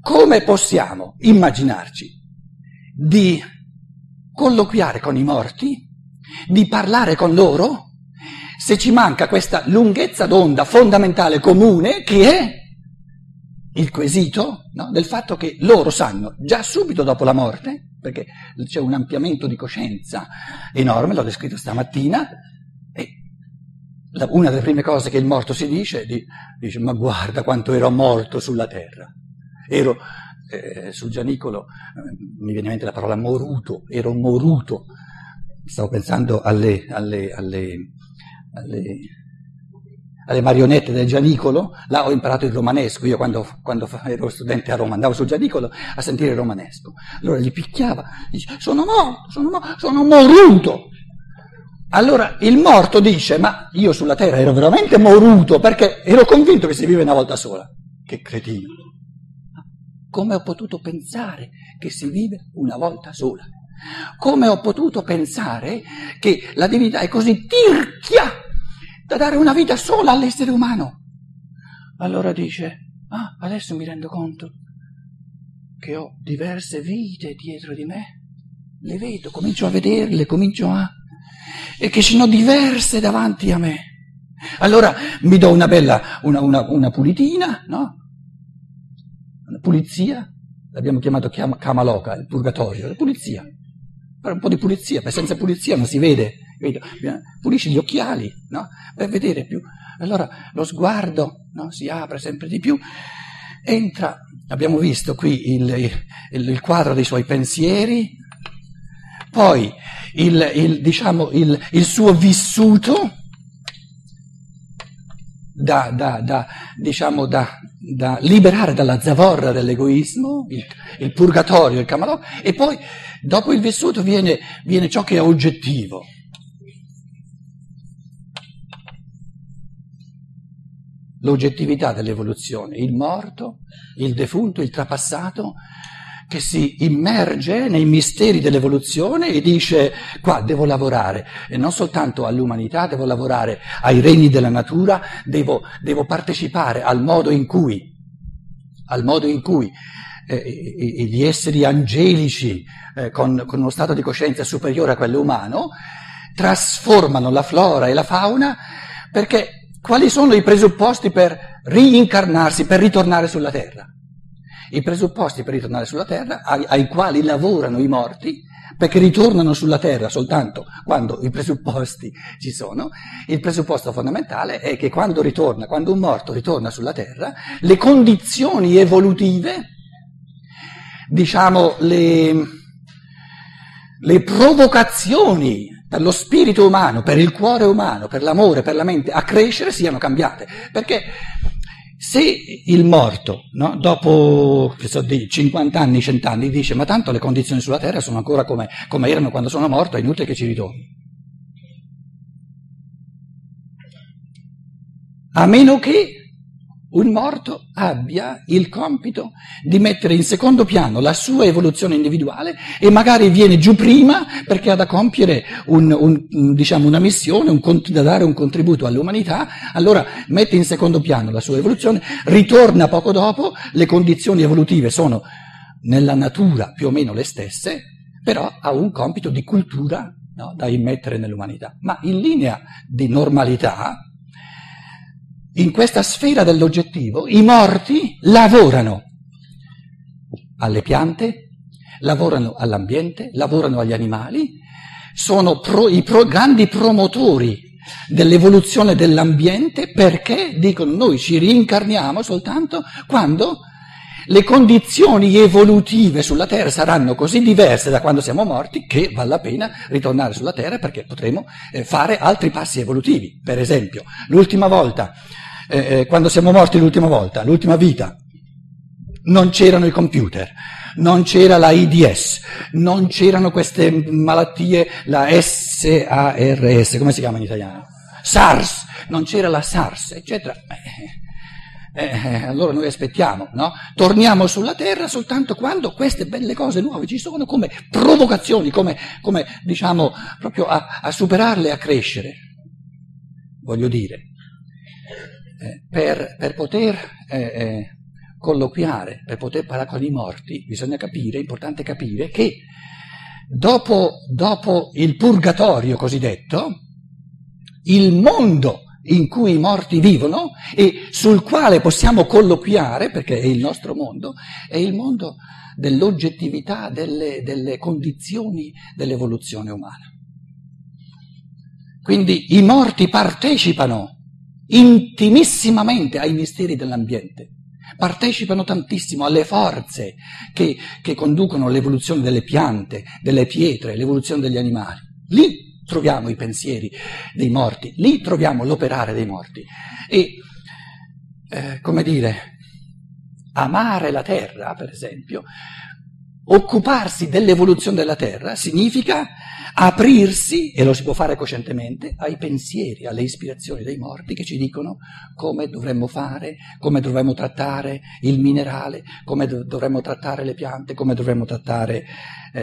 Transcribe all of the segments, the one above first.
come possiamo immaginarci di colloquiare con i morti, di parlare con loro, se ci manca questa lunghezza d'onda fondamentale comune che è il quesito no, del fatto che loro sanno già subito dopo la morte, perché c'è un ampliamento di coscienza enorme, l'ho descritto stamattina, e una delle prime cose che il morto si dice, dice ma guarda quanto ero morto sulla terra, ero eh, sul gianicolo, mi viene in mente la parola moruto, ero moruto, stavo pensando alle, alle, alle, alle alle marionette del Gianicolo, là ho imparato il romanesco, io quando, quando ero studente a Roma andavo sul Gianicolo a sentire il romanesco, allora gli picchiava, dice sono morto, sono morto, sono moruto. Allora il morto dice, ma io sulla terra ero veramente moruto perché ero convinto che si vive una volta sola. Che cretino. Come ho potuto pensare che si vive una volta sola? Come ho potuto pensare che la divinità è così tirchia da dare una vita sola all'essere umano. Allora dice, ah, adesso mi rendo conto che ho diverse vite dietro di me, le vedo, comincio a vederle, comincio a... e che sono diverse davanti a me. Allora mi do una bella, una, una, una pulitina, no? Pulizia, l'abbiamo chiamato Kamaloka, il purgatorio, la pulizia. Fare un po' di pulizia, perché senza pulizia non si vede pulisci gli occhiali no? per vedere più. Allora lo sguardo no? si apre sempre di più, entra, abbiamo visto qui il, il, il quadro dei suoi pensieri, poi il, il, diciamo, il suo vissuto da, da, da, diciamo, da, liberare dalla zavorra dell'egoismo, il, purgatorio, il camalò, e poi dopo il vissuto viene, viene ciò che è oggettivo. l'oggettività dell'evoluzione, il morto, il defunto, il trapassato, che si immerge nei misteri dell'evoluzione e dice qua devo lavorare, e non soltanto all'umanità, devo lavorare ai regni della natura, devo, devo partecipare al modo in cui, modo in cui eh, gli esseri angelici eh, con, con uno stato di coscienza superiore a quello umano trasformano la flora e la fauna perché quali sono i presupposti per rincarnarsi, per ritornare sulla terra? I presupposti per ritornare sulla terra, ai, ai, quali lavorano i morti, perché ritornano sulla terra soltanto quando i presupposti ci sono, il presupposto fondamentale è che quando ritorna, quando un morto ritorna sulla terra, le condizioni evolutive, diciamo le, le provocazioni per lo spirito umano, per il cuore umano, per l'amore, per la mente, a crescere siano cambiate. Perché se il morto, no, dopo so, di 50 anni, 100 anni, dice ma tanto le condizioni sulla terra sono ancora come, come erano quando sono morto, è inutile che ci ritorni. A meno che un morto abbia il compito di mettere in secondo piano la sua evoluzione individuale e magari viene giù prima perché ha da compiere un, un, diciamo una missione, un, da dare un contributo all'umanità, allora mette in secondo piano la sua evoluzione, ritorna poco dopo, le condizioni evolutive sono nella natura più o meno le stesse, però ha un compito di cultura no, da immettere nell'umanità. Ma in linea di normalità, in questa sfera dell'oggettivo i morti lavorano alle piante, lavorano all'ambiente, lavorano agli animali, sono pro, i pro, grandi promotori dell'evoluzione dell'ambiente perché dicono noi ci rincarniamo soltanto quando le condizioni evolutive sulla Terra saranno così diverse da quando siamo morti che vale la pena ritornare sulla Terra perché potremo eh, fare altri passi evolutivi. Per esempio, l'ultima volta eh, eh, quando siamo morti l'ultima volta, l'ultima vita, non c'erano i computer, non c'era la IDS, non c'erano queste malattie, la SARS, come si chiama in italiano? SARS, non c'era la SARS, eccetera. Eh, eh, eh, allora noi aspettiamo, no? Torniamo sulla terra soltanto quando queste belle cose nuove ci sono come provocazioni, come, come diciamo, proprio a, a superarle a crescere. Voglio dire, eh, per, per, poter eh, eh, colloquiare, per poter parlare con i morti, bisogna capire, è importante capire che dopo, dopo il purgatorio cosiddetto, il mondo in cui i morti vivono e sul quale possiamo colloquiare, perché è il nostro mondo, è il mondo dell'oggettività delle, delle condizioni dell'evoluzione umana. Quindi i morti partecipano intimissimamente ai misteri dell'ambiente, partecipano tantissimo alle forze che, che conducono l'evoluzione delle piante, delle pietre, l'evoluzione degli animali. Lì troviamo i pensieri dei morti, lì troviamo l'operare dei morti. E, eh, come dire, amare la terra, per esempio, occuparsi dell'evoluzione della terra significa aprirsi, e lo si può fare coscientemente, ai pensieri, alle ispirazioni dei morti che ci dicono come dovremmo fare, come dovremmo trattare il minerale, come dovremmo trattare le piante, come dovremmo trattare eh,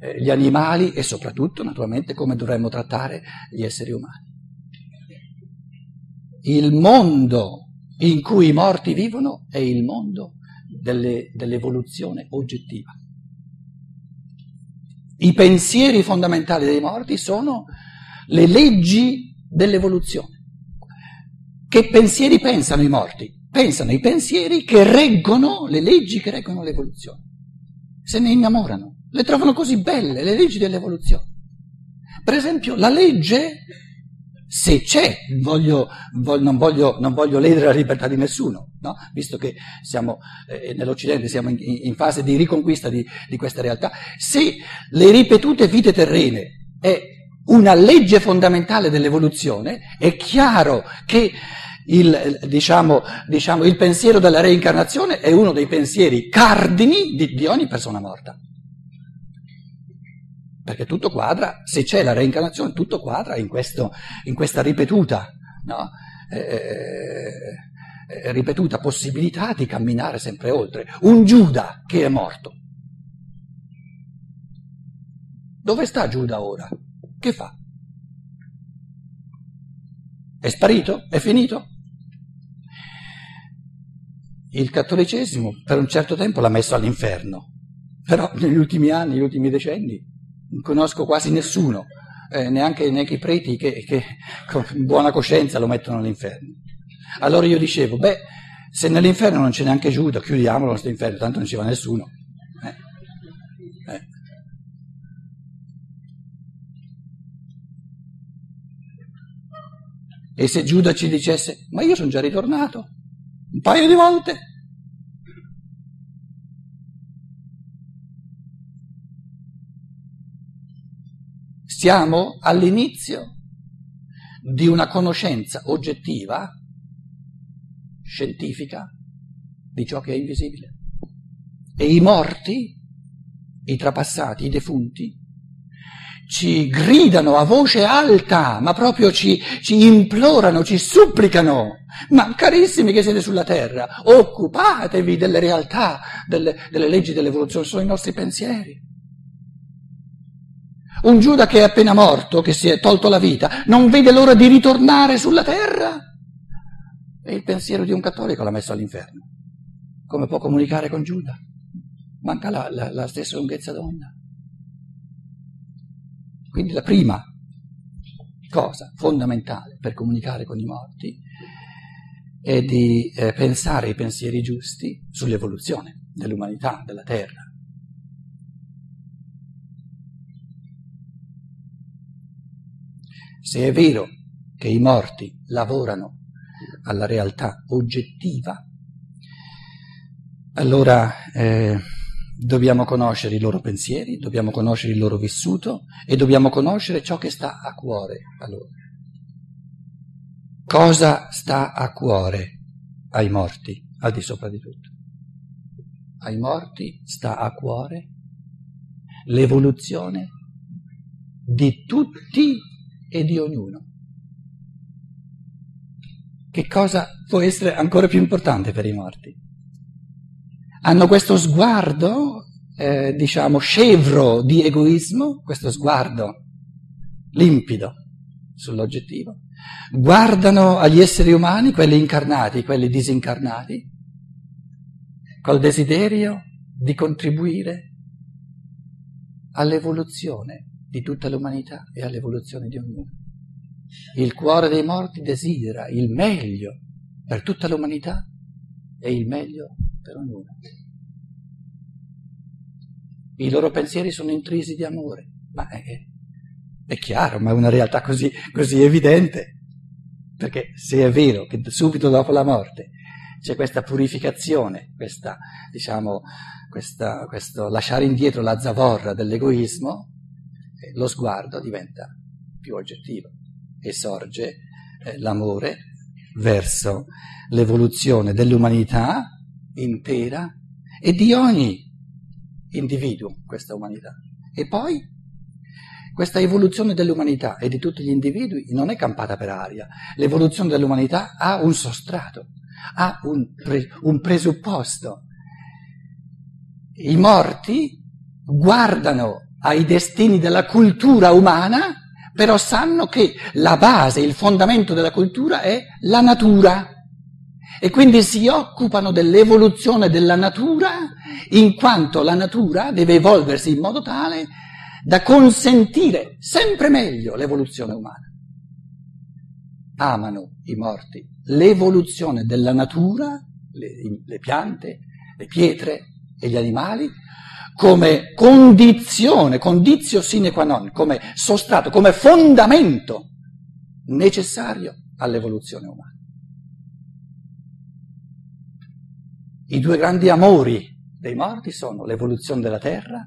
eh, gli animali e soprattutto, naturalmente, come dovremmo trattare gli esseri umani. Il mondo in cui i morti vivono è il mondo delle, dell'evoluzione oggettiva. I pensieri fondamentali dei morti sono le leggi dell'evoluzione. Che pensieri pensano i morti? Pensano i pensieri che reggono le leggi che reggono l'evoluzione. Se ne innamorano, le trovano così belle, le leggi dell'evoluzione. Per esempio, la legge, se c'è, voglio, voglio, non, voglio, non, voglio, ledere la libertà di nessuno, no? visto che siamo eh, nell'Occidente, siamo in, in, fase di riconquista di, di questa realtà, se le ripetute vite terrene è una legge fondamentale dell'evoluzione, è chiaro che il, diciamo, diciamo, il, pensiero della reincarnazione è uno dei pensieri cardini di, di ogni persona morta. Perché tutto quadra, se c'è la reincarnazione, tutto quadra in, questo, in questa ripetuta, no? eh, eh, ripetuta possibilità di camminare sempre oltre. Un Giuda che è morto. Dove sta Giuda ora? Che fa? È sparito? È finito? Il cattolicesimo per un certo tempo l'ha messo all'inferno, però negli ultimi anni, negli ultimi decenni, conosco quasi nessuno, eh, neanche, neanche, i preti che, che con buona coscienza lo mettono all'inferno. Allora io dicevo, beh, se nell'inferno non c'è neanche Giuda, chiudiamolo questo inferno, tanto non ci va nessuno. Eh. Eh. E se Giuda ci dicesse, ma io sono già ritornato, un paio di volte. Siamo all'inizio di una conoscenza oggettiva, scientifica, di ciò che è invisibile. E i morti, i trapassati, i defunti, ci gridano a voce alta, ma proprio ci, ci, implorano, ci supplicano. Ma carissimi che siete sulla terra, occupatevi delle realtà, delle, delle leggi dell'evoluzione, sono i nostri pensieri. Un Giuda che è appena morto, che si è tolto la vita, non vede l'ora di ritornare sulla terra. E il pensiero di un cattolico l'ha messo all'inferno. Come può comunicare con Giuda? Manca la, la, la stessa lunghezza d'onda. Quindi la prima cosa fondamentale per comunicare con i morti è di eh, pensare i pensieri giusti sull'evoluzione dell'umanità, della Terra. Se è vero che i morti lavorano alla realtà oggettiva, allora eh, Dobbiamo conoscere i loro pensieri, dobbiamo conoscere il loro vissuto e dobbiamo conoscere ciò che sta a cuore a loro. Cosa sta a cuore ai morti, al di sopra di tutto? Ai morti sta a cuore l'evoluzione di tutti e di ognuno. Che cosa può essere ancora più importante per i morti? hanno questo sguardo, eh, diciamo, scevro di egoismo, questo sguardo limpido sull'oggettivo, guardano agli esseri umani, quelli incarnati, quelli disincarnati, col desiderio di contribuire all'evoluzione di tutta l'umanità e all'evoluzione di ognuno. Il cuore dei morti desidera il meglio per tutta l'umanità e il meglio per ognuno. I loro pensieri sono intrisi di amore, ma è, è chiaro, ma è una realtà così, così evidente. Perché se è vero che subito dopo la morte c'è questa purificazione, questa, diciamo, questa, questo lasciare indietro la zavorra dell'egoismo, lo sguardo diventa più oggettivo e sorge eh, l'amore verso l'evoluzione dell'umanità intera e di ogni individuo, questa umanità. E poi questa evoluzione dell'umanità e di tutti gli individui non è campata per aria, l'evoluzione dell'umanità ha un sostrato, ha un, pre, un presupposto. I morti guardano ai destini della cultura umana, però sanno che la base, il fondamento della cultura è la natura. E quindi si occupano dell'evoluzione della natura, in quanto la natura deve evolversi in modo tale da consentire sempre meglio l'evoluzione umana. Amano i morti l'evoluzione della natura, le, le piante, le pietre e gli animali, come condizione, condizio sine qua non, come sostrato, come fondamento necessario all'evoluzione umana. I due grandi amori dei morti sono l'evoluzione della terra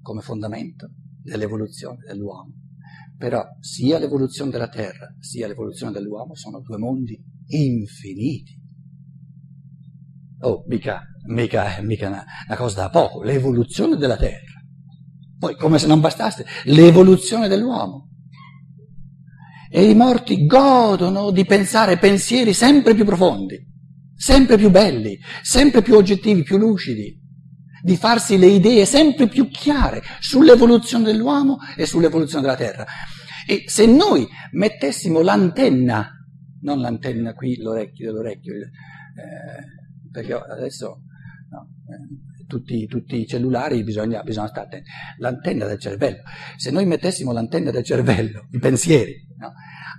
come fondamento dell'evoluzione dell'uomo. Però sia l'evoluzione della terra sia l'evoluzione dell'uomo sono due mondi infiniti. Oh, mica, mica, mica una, una cosa da poco, l'evoluzione della terra. Poi, come se non bastasse, l'evoluzione dell'uomo. E i morti godono di pensare pensieri sempre più profondi, sempre più belli, sempre più oggettivi, più lucidi, di farsi le idee sempre più chiare sull'evoluzione dell'uomo e sull'evoluzione della terra. E se noi mettessimo l'antenna, non l'antenna qui, l'orecchio dell'orecchio, eh, perché adesso no, eh, tutti, tutti, i cellulari bisogna, bisogna stare attenti, l'antenna del cervello, se noi mettessimo l'antenna del cervello, i pensieri, no,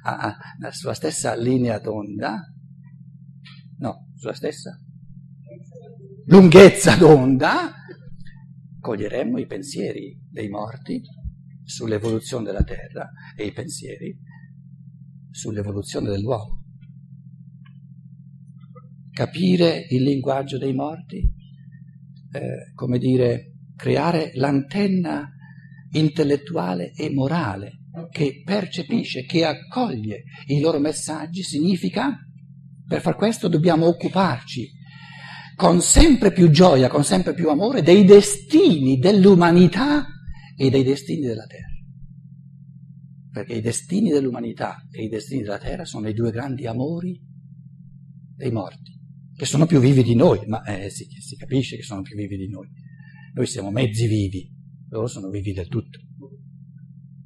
a, a, sulla stessa linea d'onda, no, sulla stessa lunghezza d'onda, coglieremmo i pensieri dei morti sull'evoluzione della Terra e i pensieri sull'evoluzione dell'uomo. Capire il linguaggio dei morti, eh, come dire, creare l'antenna intellettuale e morale che percepisce, che accoglie i loro messaggi, significa, per far questo dobbiamo occuparci con sempre più gioia, con sempre più amore, dei destini dell'umanità e dei destini della terra. Perché i destini dell'umanità e i destini della terra sono i due grandi amori dei morti, che sono più vivi di noi, ma eh, si, si capisce che sono più vivi di noi. Noi siamo mezzi vivi, loro sono vivi del tutto.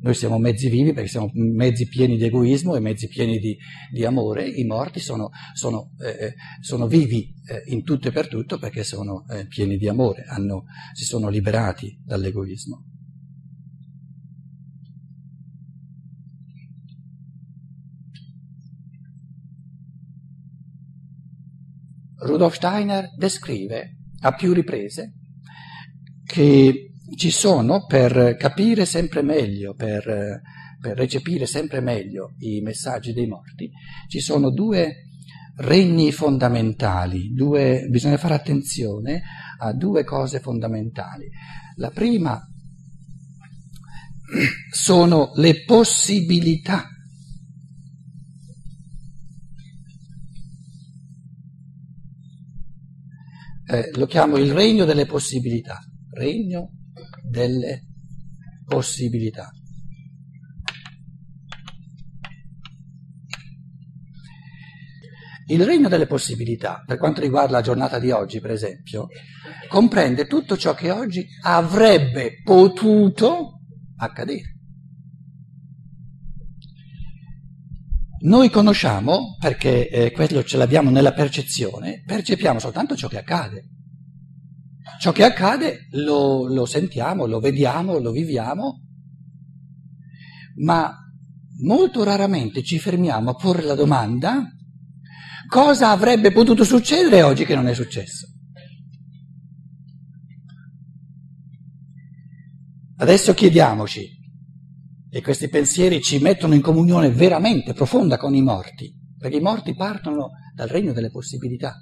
Noi siamo mezzi vivi perché siamo mezzi pieni di egoismo e mezzi pieni di, di amore, i morti sono, sono, eh, sono vivi eh, in tutto e per tutto perché sono eh, pieni di amore, hanno, si sono liberati dall'egoismo. Rudolf Steiner descrive a più riprese che ci sono per capire sempre meglio, per, per recepire sempre meglio i messaggi dei morti, ci sono due regni fondamentali, due, bisogna fare attenzione a due cose fondamentali. La prima sono le possibilità. Eh, lo chiamo il regno delle possibilità, regno delle possibilità. Il regno delle possibilità, per quanto riguarda la giornata di oggi, per esempio, comprende tutto ciò che oggi avrebbe potuto accadere. Noi conosciamo, perché eh, quello ce l'abbiamo nella percezione, percepiamo soltanto ciò che accade. Ciò che accade lo, lo sentiamo, lo vediamo, lo viviamo, ma molto raramente ci fermiamo a porre la domanda cosa avrebbe potuto succedere oggi che non è successo. Adesso chiediamoci, e questi pensieri ci mettono in comunione veramente profonda con i morti, perché i morti partono dal regno delle possibilità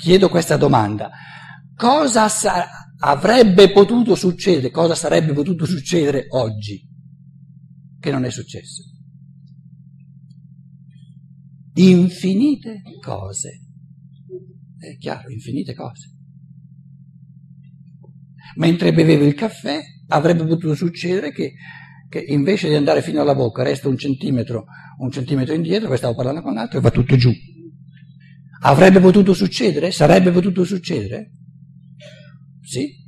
chiedo questa domanda. Cosa sa- avrebbe potuto succedere, cosa sarebbe potuto succedere oggi che non è successo? Infinite cose. È chiaro, infinite cose. Mentre bevevo il caffè avrebbe potuto succedere che, che invece di andare fino alla bocca resta un centimetro, un centimetro indietro, poi stavo parlando con l'altro e va tutto giù. Avrebbe potuto succedere? Sarebbe potuto succedere? Sì.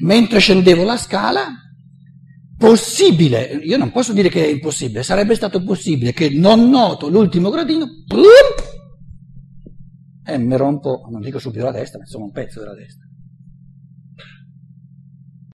Mentre scendevo la scala, possibile, io non posso dire che è impossibile, sarebbe stato possibile che non noto l'ultimo gradino, plum, e mi rompo, non dico subito la testa, ma insomma un pezzo della testa.